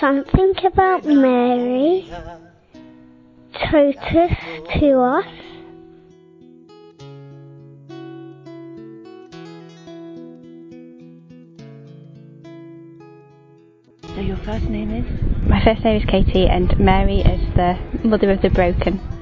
Something about Mary totus to us. So your first name is? My first name is Katie, and Mary is the mother of the broken.